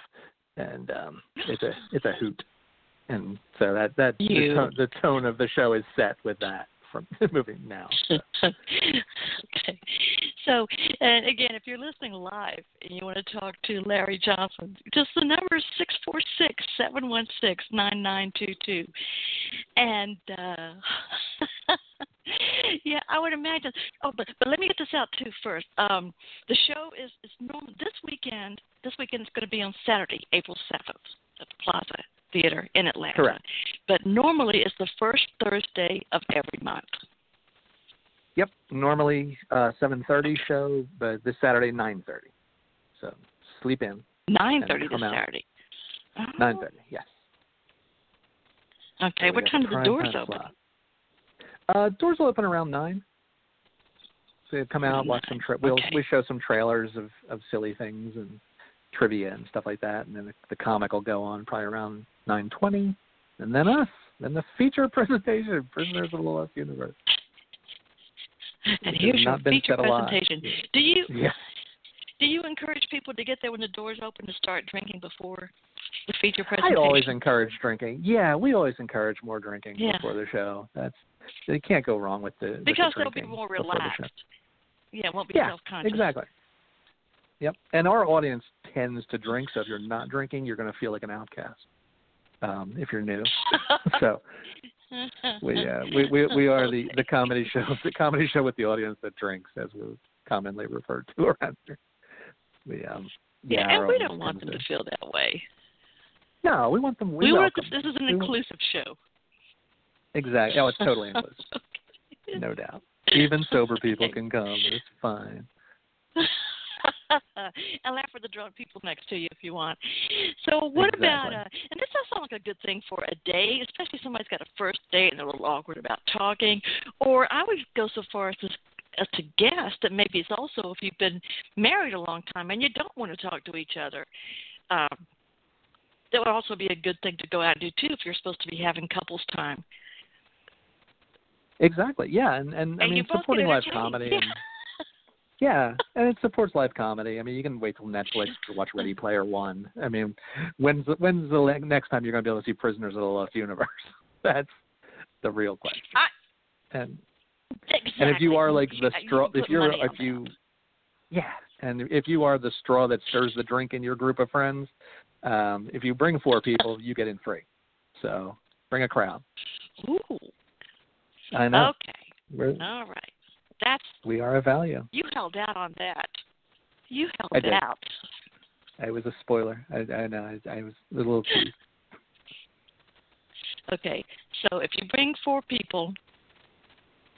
and um, it's a it's a hoot, and so that that the, tone, the tone of the show is set with that moving now. So. okay. So, and again, if you're listening live and you want to talk to Larry Johnson, just the number is six four six seven one six nine nine two two, and uh, yeah, I would imagine. Oh, but but let me get this out too first. Um, the show is is normal this weekend. This weekend is going to be on Saturday, April seventh, at the Plaza Theater in Atlanta. Correct. But normally it's the first Thursday of every month. Yep, normally uh, 7:30 show, but this Saturday 9:30. So sleep in 9:30 this out. Saturday. Oh, 9:30. Yes. Okay, So what time the do the doors open? Uh, doors will open around nine. So come out, watch some. Tra- we'll Okay. we show some trailers of of silly things and trivia and stuff like that, and then the, the comic will go on probably around nine twenty, and then us, then the feature presentation, Prisoners of the Lost Universe. And has here's your feature said a lot. presentation. Do you Yeah. do you encourage people to get there when the doors open to start drinking before the feature presentation? I always encourage drinking. Yeah, we always encourage more drinking Yeah. before the show. That's you can't go wrong with the with the because they'll be more the relaxed. Yeah, won't be Yeah, self-conscious. Exactly. Yep. And our audience tends to drink, so if you're not drinking, you're going to feel like an outcast. Um, if you're new, so we, uh, we we we are the the comedy show, the comedy show with the audience that drinks, as we're commonly referred to around here. We um yeah, and we don't want them to feel that way. No, we want them. We, We, want this. This is an We want- inclusive show. Exactly. Oh, it's totally inclusive, no doubt. Even sober people Okay. can come. It's fine. and laugh at the drunk people next to you if you want. So what about uh and this does sound like a good thing for a date, especially if somebody's got a first date and they're a little awkward about talking. Or I would go so far as to as to guess that maybe it's also if you've been married a long time and you don't want to talk to each other. Um that would also be a good thing to go out and do too if you're supposed to be having couples time. Exactly. Yeah, and and I And you mean supporting live comedy Yeah. and yeah, and it supports live comedy. I mean, you can wait till Netflix to watch Ready Player One. I mean, when's the, when's the next time you're going to be able to see Prisoners of the Lost Universe? That's the real question. I- and Exactly. and if you are like the Yeah, you straw, if you're if that. you yeah, and if you are the straw that stirs the drink in your group of friends, um, if you bring four people, you get in free. So bring a crowd. Ooh. I know. Okay. We're, All right. That's we are a value. you held out on that. You held I did. out. I was a spoiler. I, I know. I, I was a little. Okay, so if you bring four people,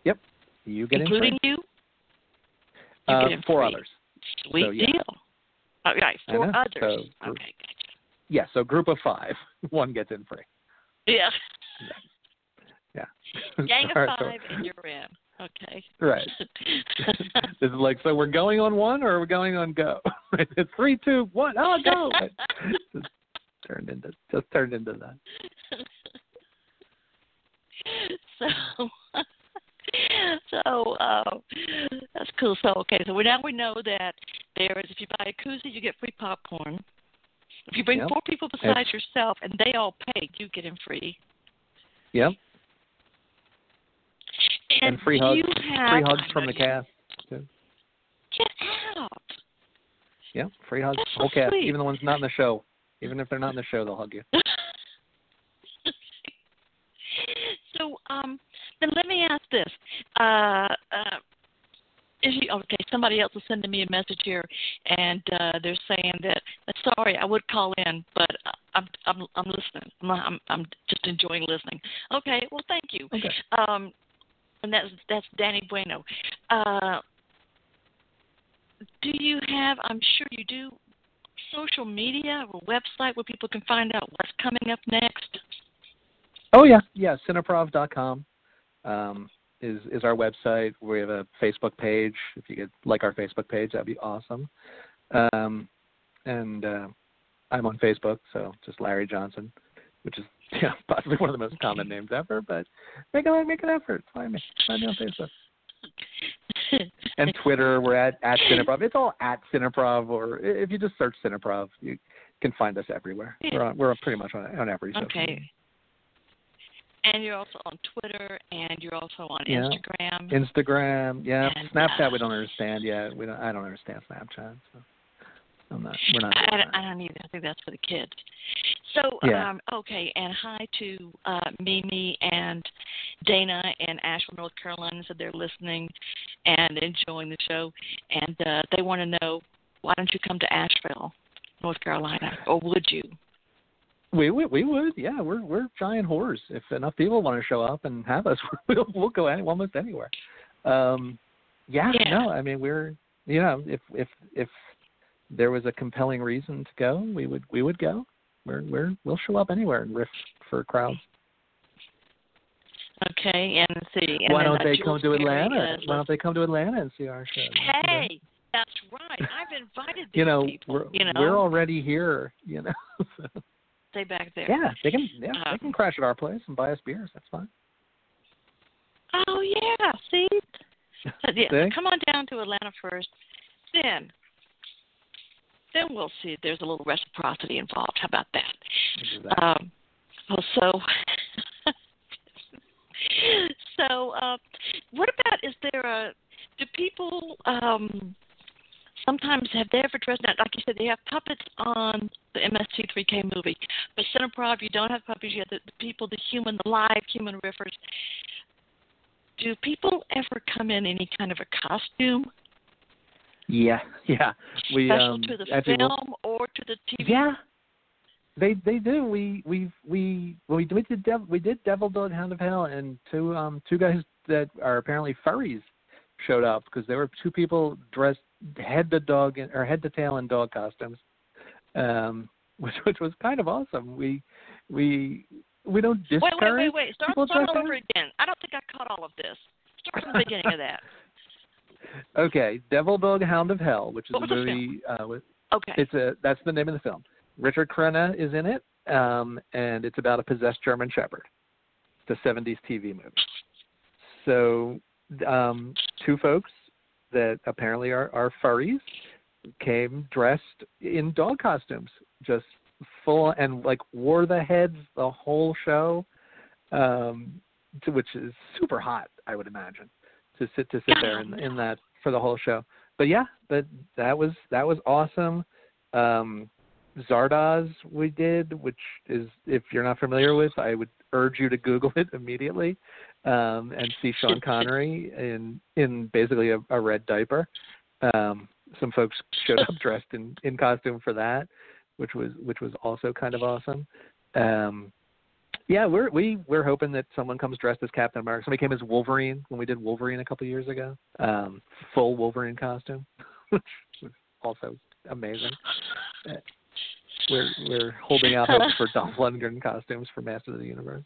Yep, You get including in you, you uh, get in four free. others. Sweet So, yeah. deal. All right, four others. So, okay, gotcha. Yeah, so group of five, one gets in free. Yeah. Yeah. Gang of Alright, so- five, and you're in. Okay. Right. this is like, so we're going on one or are we going on go? it's three, two, one. Oh, go! Just turned into just turned into that. so so uh that's cool so okay so we now we know that there is if you buy a koozie you get free popcorn if you bring Yep. four people besides yourself and they all pay you get in free Yep. And, And free hugs. have, Free hugs from the cast. Too. get out Yeah, free hugs. That's so Whole cast, sweet. even the ones not in the show. Even if they're not in the show, they'll hug you. so um then let me ask this uh uh is you, okay, somebody else is sending me a message here, and uh, they're saying that uh, sorry, I would call in, but uh, I'm I'm I'm listening. I'm I'm, I'm just enjoying listening. Okay, well, thank you. Okay. Um, and that's that's Danny Bueno. Uh, do you have? I'm sure you do. Social media or website where people can find out what's coming up next. Oh yeah, yeah. Cineprov.com um, is is our website. We have a Facebook page. If you could like our Facebook page, that'd be awesome. Um, and uh, I'm on Facebook, so just Larry Johnson, which is yeah, possibly one of the most common names ever. But make a make an effort. Find me. Find me on Facebook. And Twitter, we're at at Cineprov. It's all at Cineprov, or if you just search Cineprov, you can find us everywhere. Yeah. We're on, we're pretty much on on every social. Okay. And you're also on Twitter, and you're also on Yeah. Instagram. Instagram, yeah. And, Snapchat, uh, we don't understand yet. We don't. I don't understand Snapchat. So I'm not. We're not. I, I don't either. I think that's for the kids. So, Yeah. um, okay, and hi to uh, Mimi and Dana in Asheville, North Carolina. So they're listening and enjoying the show, and uh, they want to know why don't you come to Asheville, North Carolina, or would you? We would. We would. Yeah. We're we're giant whores. If enough people want to show up and have us, we'll we'll go any, almost anywhere. Um, yeah, Yeah. No. I mean, we're. You know, if if if there was a compelling reason to go, we would we would go. We're we're we'll show up anywhere and riff for crowds. Okay, and see. And Why don't they come to Atlanta? Why don't they come to Atlanta and see our show? Hey, that's right. I've invited these you know, people. we're you know, we're already here. You know, so, stay back there. yeah, they can yeah Uh, they can crash at our place and buy us beers. That's fine. Oh yeah, see. So, yeah, See? come on down to Atlanta first, then then we'll see if there's a little reciprocity involved. How about that? Exactly. Um, well, so so uh, what about is there a do people um, sometimes have they ever dressed out like you said they have puppets on the MST3K movie, but Cineprov you don't have puppets yet. The, the people, the human, the live human riffers. Do people ever come in any kind of a costume, yeah, yeah. We special um to the actually we'll- film or to the TV? yeah. They they do. We we we well, we we did Dev, we did Devil Dog Hound of Hell and two um two guys that are apparently furries showed up because there were two people dressed head to dog in, or head to tail in dog costumes, um which which was kind of awesome. We we we don't Wait, discourage wait, wait, wait. Start, people start all over again. I don't think I caught all of this. Start from the beginning of that. Okay, Devil Dog Hound of Hell, which is What a movie uh, with Okay. It's a that's the name of the film. Richard Crenna is in it, um, and it's about a possessed German Shepherd. It's a '70s TV movie. So, um, two folks that apparently are, are furries came dressed in dog costumes, just full and like wore the heads the whole show, um, to, which is super hot, I would imagine, to sit to sit there in, in that for the whole show. But yeah, but that was that was awesome. Um, Zardoz we did, which is if you're not familiar with, I would urge you to Google it immediately um, and see Sean Connery in in basically a, a red diaper. Um, some folks showed up dressed in in costume for that, which was which was also kind of awesome. Um, Yeah, we're we we're hoping that someone comes dressed as Captain America. Somebody came as Wolverine when we did Wolverine a couple years ago. Um, full Wolverine costume, which was also amazing. Uh, we're we're holding out hope for Dolph Lundgren costumes for Master of the Universe.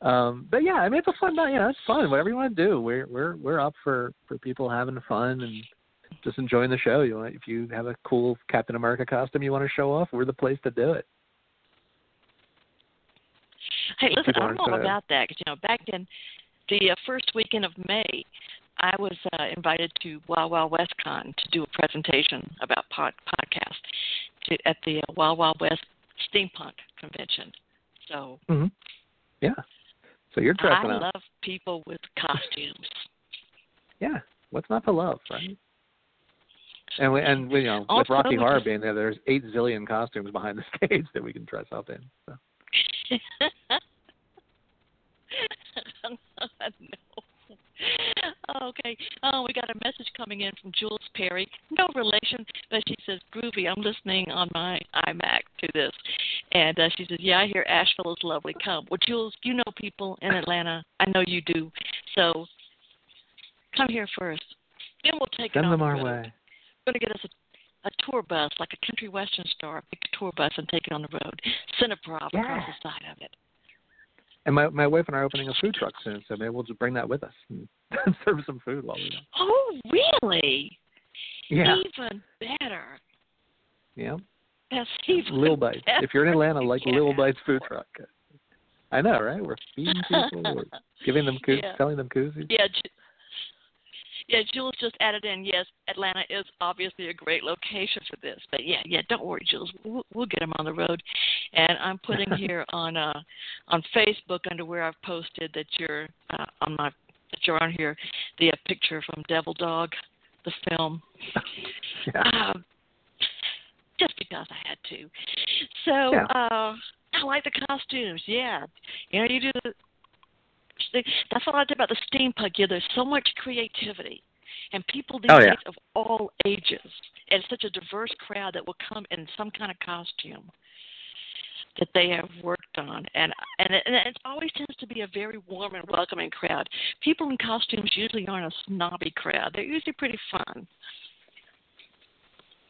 Um, but yeah, I mean it's a fun night. You know, it's fun. Whatever you want to do, we're we're we're up for for people having fun and just enjoying the show. You want if you have a cool Captain America costume you want to show off, we're the place to do it. Hey, listen, I'm all uh, about that because you know back in the uh, first weekend of May, I was uh, invited to Wild Wild West Con to do a presentation about pod, podcast to, at the uh, Wild Wild West Steampunk Convention. So hmm Yeah. So you're I dressing I love people with costumes. Yeah. What's not to love, right? And we, and we, you know, with Rocky Horror being there, there's eight zillion costumes behind the stage that we can dress up in. So. No. Okay. Oh, we got a message coming in from Jules Perry. No relation, but she says, "Groovy, I'm listening on my iMac to this," and uh, she says, "Yeah, I hear Asheville is lovely. Come, well, Jules, you know people in Atlanta. I know you do. So come here first. Then we'll take Send it on them our road. way. We're gonna get us a, a tour bus, like a country western star, pick a tour bus and take it on the road. Cineprov Yeah. across the side of it. And my my wife and I are opening a food truck soon, so maybe we'll just bring that with us and serve some food while we're there. Oh, really? Yeah. Even better. Yeah. That's even Lil Bites. If you're in Atlanta, like Yeah. Lil Bites food truck. I know, right? We're feeding people, we're giving them koozies, Yeah. selling them koozies. Yeah, yeah. Jules just added in. Yes, Atlanta is obviously a great location for this. But yeah, yeah. Don't worry, Jules. We'll, we'll get them on the road. And I'm putting here on uh on Facebook under where I've posted that you're uh, on my that you're on here the uh, picture from Devil Dog, the film. Yeah. Um, just because I had to. So Yeah. uh I like the costumes. Yeah, you know, you do. That's what I did about the steampunk. Yeah, there's so much creativity, and people these Oh, yeah. days of all ages. And it's such a diverse crowd that will come in some kind of costume that they have worked on, and and it, and it always tends to be a very warm and welcoming crowd. People in costumes usually aren't a snobby crowd. They're usually pretty fun.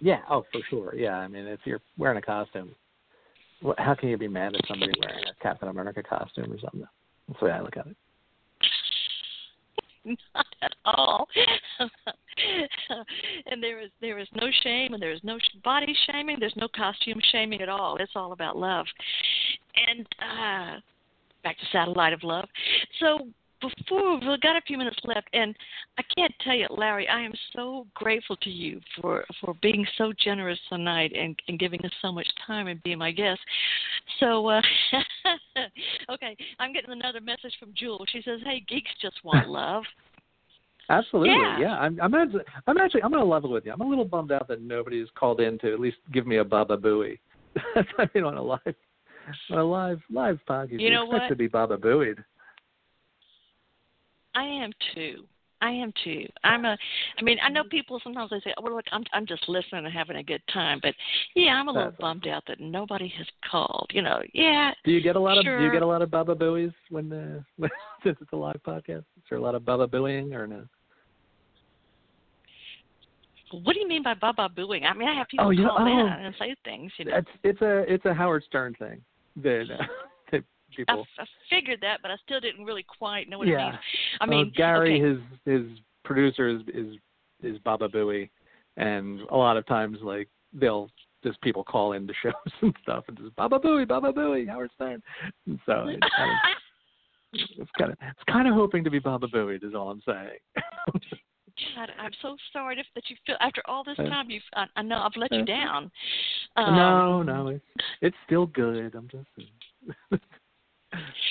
Yeah, oh, for sure. Yeah, I mean, if you're wearing a costume, how can you be mad at somebody wearing a Captain America costume or something? That's the way I look at it. not at all. and there is there is no shame, and there is no body shaming. There's no costume shaming at all. It's all about love. And uh, back to Satellite of Love. So before we've got a few minutes left, and I can't tell you, Larry, I am so grateful to you for for being so generous tonight and, and giving us so much time and being my guest. So, uh, okay, I'm getting another message from Jewel. She says, "Hey, geeks just want love." Absolutely, Yeah. yeah. I'm, I'm actually, I'm actually, I'm going to level with you. I'm a little bummed out that nobody's called in to at least give me a Baba Booey. I mean, on a live, on a live, live podcast, You know expect what? to be Baba Booeyed. I am too. I am too. I'm a. I mean, I know people sometimes they say, "Oh, well, look, I'm I'm just listening and having a good time," but yeah, I'm a little That's bummed out that nobody has called. You know, yeah. Do you get a lot of Do you get a lot of Baba Booey's when uh, when since it's a live podcast? Is there a lot of Baba Booeying or no? What do you mean by baba booing? I mean, I have people Oh, know- call in oh. and say things. You know, It's it's a it's a Howard Stern thing that, uh, that I. I figured that, but I still didn't really quite know what yeah. it means. I Well, mean, Gary, okay. his his producer is is is Baba Booey, and a lot of times like they'll just people call into shows and stuff and just Baba Booey, Baba Booey, Howard Stern. And so it's kind of it's kind of it's kind of hoping to be Baba Booey is all I'm saying. God, I'm so sorry if, that you feel after all this Uh, time. You, I, I know I've let you uh, down. no, Um, no, it's it's still good. I'm just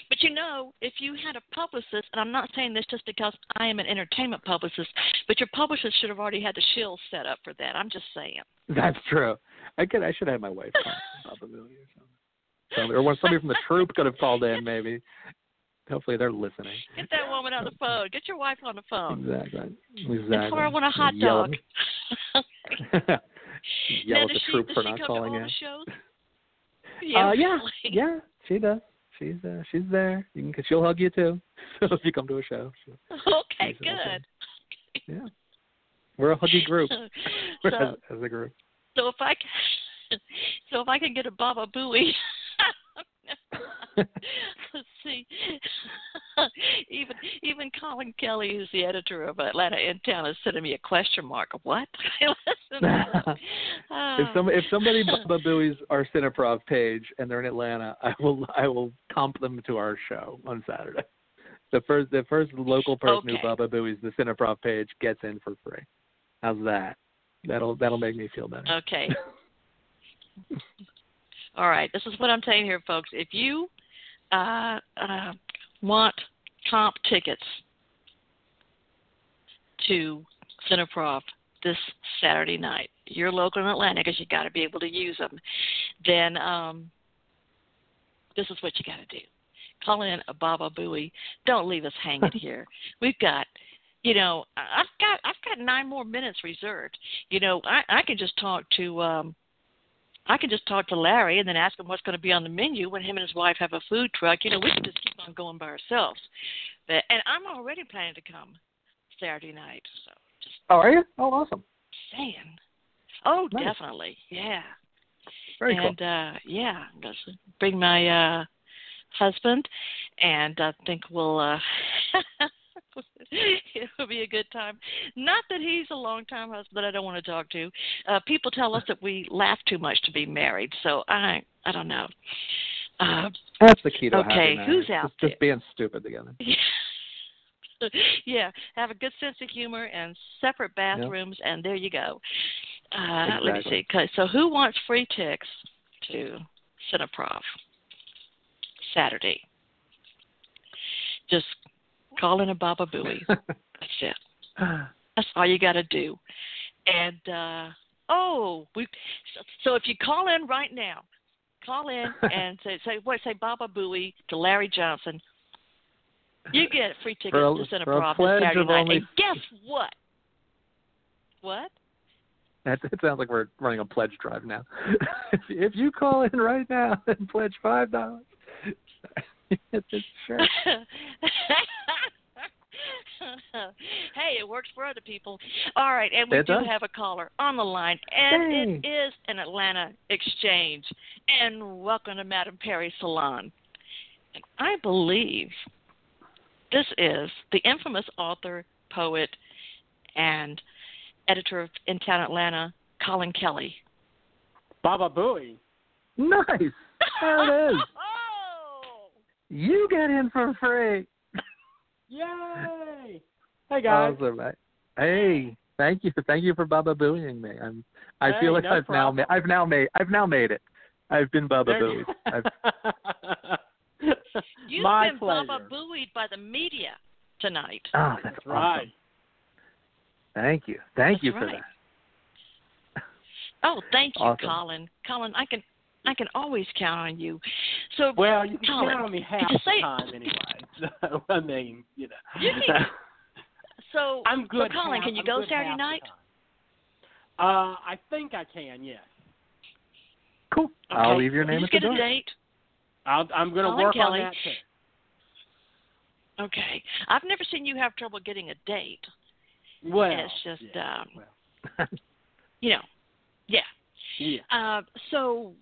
But you know, if you had a publicist, and I'm not saying this just because I am an entertainment publicist, but your publicist should have already had the shill set up for that. I'm just saying. That's true. I could I should have my wife Baba or something. Somebody, or when somebody from the troupe could have called in maybe. Hopefully they're listening. Get that woman on the phone. Get your wife on the phone. Exactly. Exactly. for I want a hot Yell dog. at- Yell now, at the she, troupe for not calling in. shows? Uh, yeah, yeah, she does. She's uh, she's there. You can, she'll hug you too. So if you come to a show, Okay, good. yeah, we're a huggy group as, so, as a group. so if I can, so if I can get a Baba Booey. Let's see. even even Colin Kelly, who's the editor of Atlanta in Town, is sending me a question mark. What? If some if somebody ah. Baba Booey's our Cineprov page and they're in Atlanta, I will I will comp them to our show on Saturday. The first the first local person Okay. who Baba Booey's the Cineprov page gets in for free. How's that? That'll that'll make me feel better. Okay. All right. This is what I'm saying here, folks. If you uh, uh, want comp tickets to Cineprov this Saturday night, you're local in Atlanta because you got to be able to use them. Then um, this is what you got to do. Call in a Baba Booey. Don't leave us hanging here. We've got you know, I've got I've got nine more minutes reserved. You know, I I can just talk to um I can just talk to Larry and then ask him what's going to be on the menu when him and his wife have a food truck. You know, we can just keep on going by ourselves. But and I'm already planning to come Saturday night. So just Oh, are you? Oh, awesome. saying. Oh, Nice. definitely. Yeah. Very cool. and uh yeah, I'm gonna bring my uh husband and I think we'll uh it'll be a good time. Not that he's a long time husband I don't want to talk to. Uh people tell us that we laugh too much to be married, so I I don't know. Uh That's the key to okay, who's out just, just being stupid together. yeah, yeah, have a good sense of humor and separate bathrooms, and there you go. Uh, Let me see. Okay, So, who wants free tickets to Cineprov Saturday? Just call in a Baba Booey. That's it. That's all you got to do. And uh, oh, we. So, so if you call in right now, call in and say say what say Baba Booey to Larry Johnson. You get free tickets For a- to Center for a Prov this Saturday night. only- And guess what? What? That, it sounds like we're running a pledge drive now. if, if you call in right now and pledge five dollars, sure. hey, it works for other people. All right, and we It do does. have a caller on the line, and Hey. it is an Atlanta exchange. And welcome to Madame Perry Salon. And I believe this is the infamous author, poet, and editor of In Town Atlanta, Colin Kelly. Baba Booey. Nice. There it is. Oh! You get in for free. Yay! Hey guys. Awesome. I- Hey, thank you, thank you for Baba Booeying me. I'm. I Hey, feel like no I've now, ma- I've now made, I've now made it. I've been Baba There- You've My been pleasure. Baba Booeyed by the media tonight. oh, that's, That's right. awesome. Thank you, thank That's you for right. that. Oh, thank you, Awesome. Colin. Colin, I can I can always count on you. So Well, you can Colin, count on me half you the say- time anyway. So I mean, you know. You can- so I'm good. So Colin, half- can you I'm go Saturday night? Uh, I think I can. Yes. Cool. I'll Okay. leave your You name just at the get a door. date. I'll, I'm going to work Kelly. on that too. Okay. I've never seen you have trouble getting a date. Well, It's just, yeah, um, well, You know. Yeah. yeah. Uh, so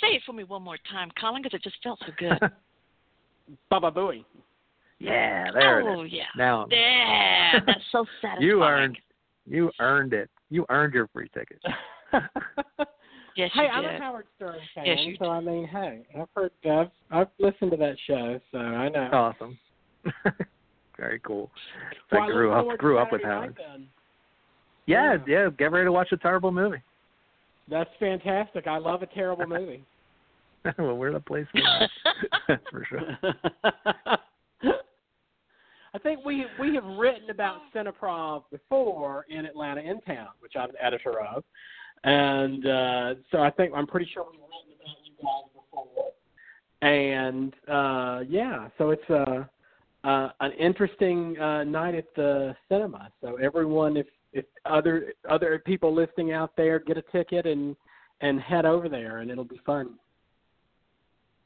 say it for me one more time, Colin, because it just felt so good. Baba Booey. yeah, there oh it is. Oh, yeah. Now Yeah, that's so satisfying. you earned, you earned it. You earned your free ticket. Yes, hey, you I'm did. a Howard Stern fan, Yes, so I mean, hey, I've heard, I've, I've listened to that show, so I know. awesome. Very cool. Well, I grew forward up grew up with Howard. night then. Yeah, yeah. Get ready to watch a terrible movie. That's fantastic. I love a terrible movie. well, we're the place for that. That's for sure. I think we we have written about Cineprov before in Atlanta in town, which I'm the editor of, and uh, so I think I'm pretty sure we've written about you guys before. And uh, yeah, so it's a uh, an interesting uh, night at the cinema. So everyone, if if other other people listening out there, get a ticket and and head over there, and it'll be fun.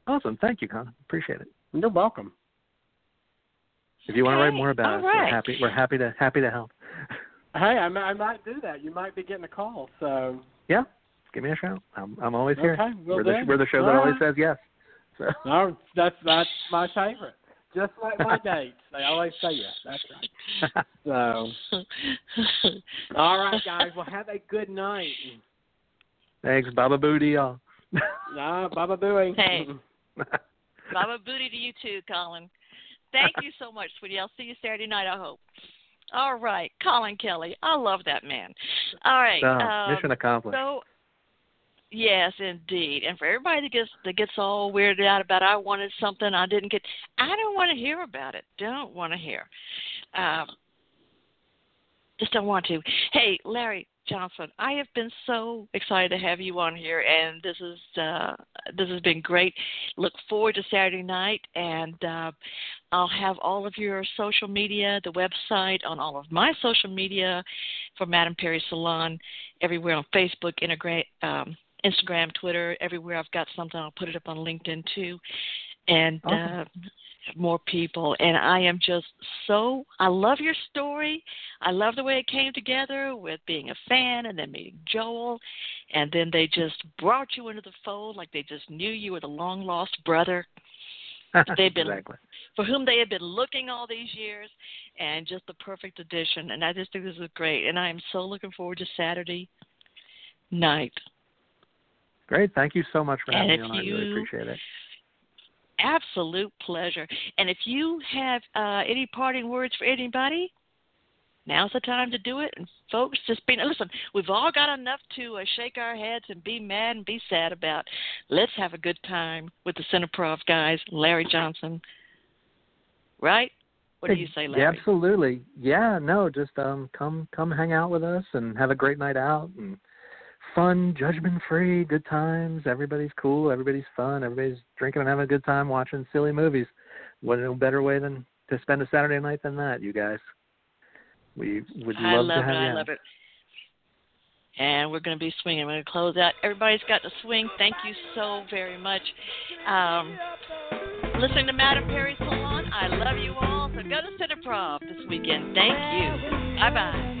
Awesome. Thank you, Con. Appreciate it. You're welcome. If you want to write more about all us, right. we're happy. We're happy to happy to help. Hey, I, might- I might do that. You might be getting a call. So Yeah, give me a shout. I'm I'm always here. Okay, will we're the do. we're the show All that always says yes. So no, that's that's my favorite. Just like my dates, they always say yes. That's right. So, all right, guys. Well, have a good night. thanks, Baba Booty, y'all. Nah, Baba Booey. Hey. Baba Booty to you too, Colin. Thank you so much, sweetie. I'll see you Saturday night, I hope. All right, Colin Kelly. I love that man. All right. So, um, mission accomplished. So, yes, indeed. And for everybody that gets that gets all weirded out about I wanted something I didn't get, I don't want to hear about it. Don't want to hear. Um, just don't want to. Hey, Larry Johnson, I have been so excited to have you on here, and this is uh, this has been great. Look forward to Saturday night, and uh, I'll have all of your social media, the website, on all of my social media for Madame Perry Salon, everywhere on Facebook, integrate, um, Instagram, Twitter, everywhere I've got something, I'll put it up on LinkedIn too, and Awesome. uh, more people. And I am just so I love your story. I love the way it came together with being a fan and then meeting Joel, and then they just brought you into the fold like they just knew you were the long lost brother they've been- exactly. for whom they had been looking all these years, and just the perfect addition. And I just think this is great. And I am so looking forward to Saturday night. Great. Thank you so much for And having me on. I really appreciate it. Absolute pleasure. And if you have uh, any parting words for anybody, now's the time to do it. And folks, just be listen. We've all got enough to uh, shake our heads and be mad and be sad about. Let's have a good time with the Cineprov guys, Larry Johnson. Right? What do you say, Larry? Yeah, absolutely. Yeah, no, just um come come hang out with us and have a great night out and fun, judgment free, good times. Everybody's cool, everybody's fun, everybody's drinking and having a good time watching silly movies. What no better way than to spend a Saturday night than that, you guys. We would I love love to have it. you. I love it. And we're going to be swinging. We're going to close out. Everybody's got to swing. Thank you so very much. Um, listening to Madame Perry Salon. I love you all. So go to Cineprov this weekend. Thank you. Bye bye.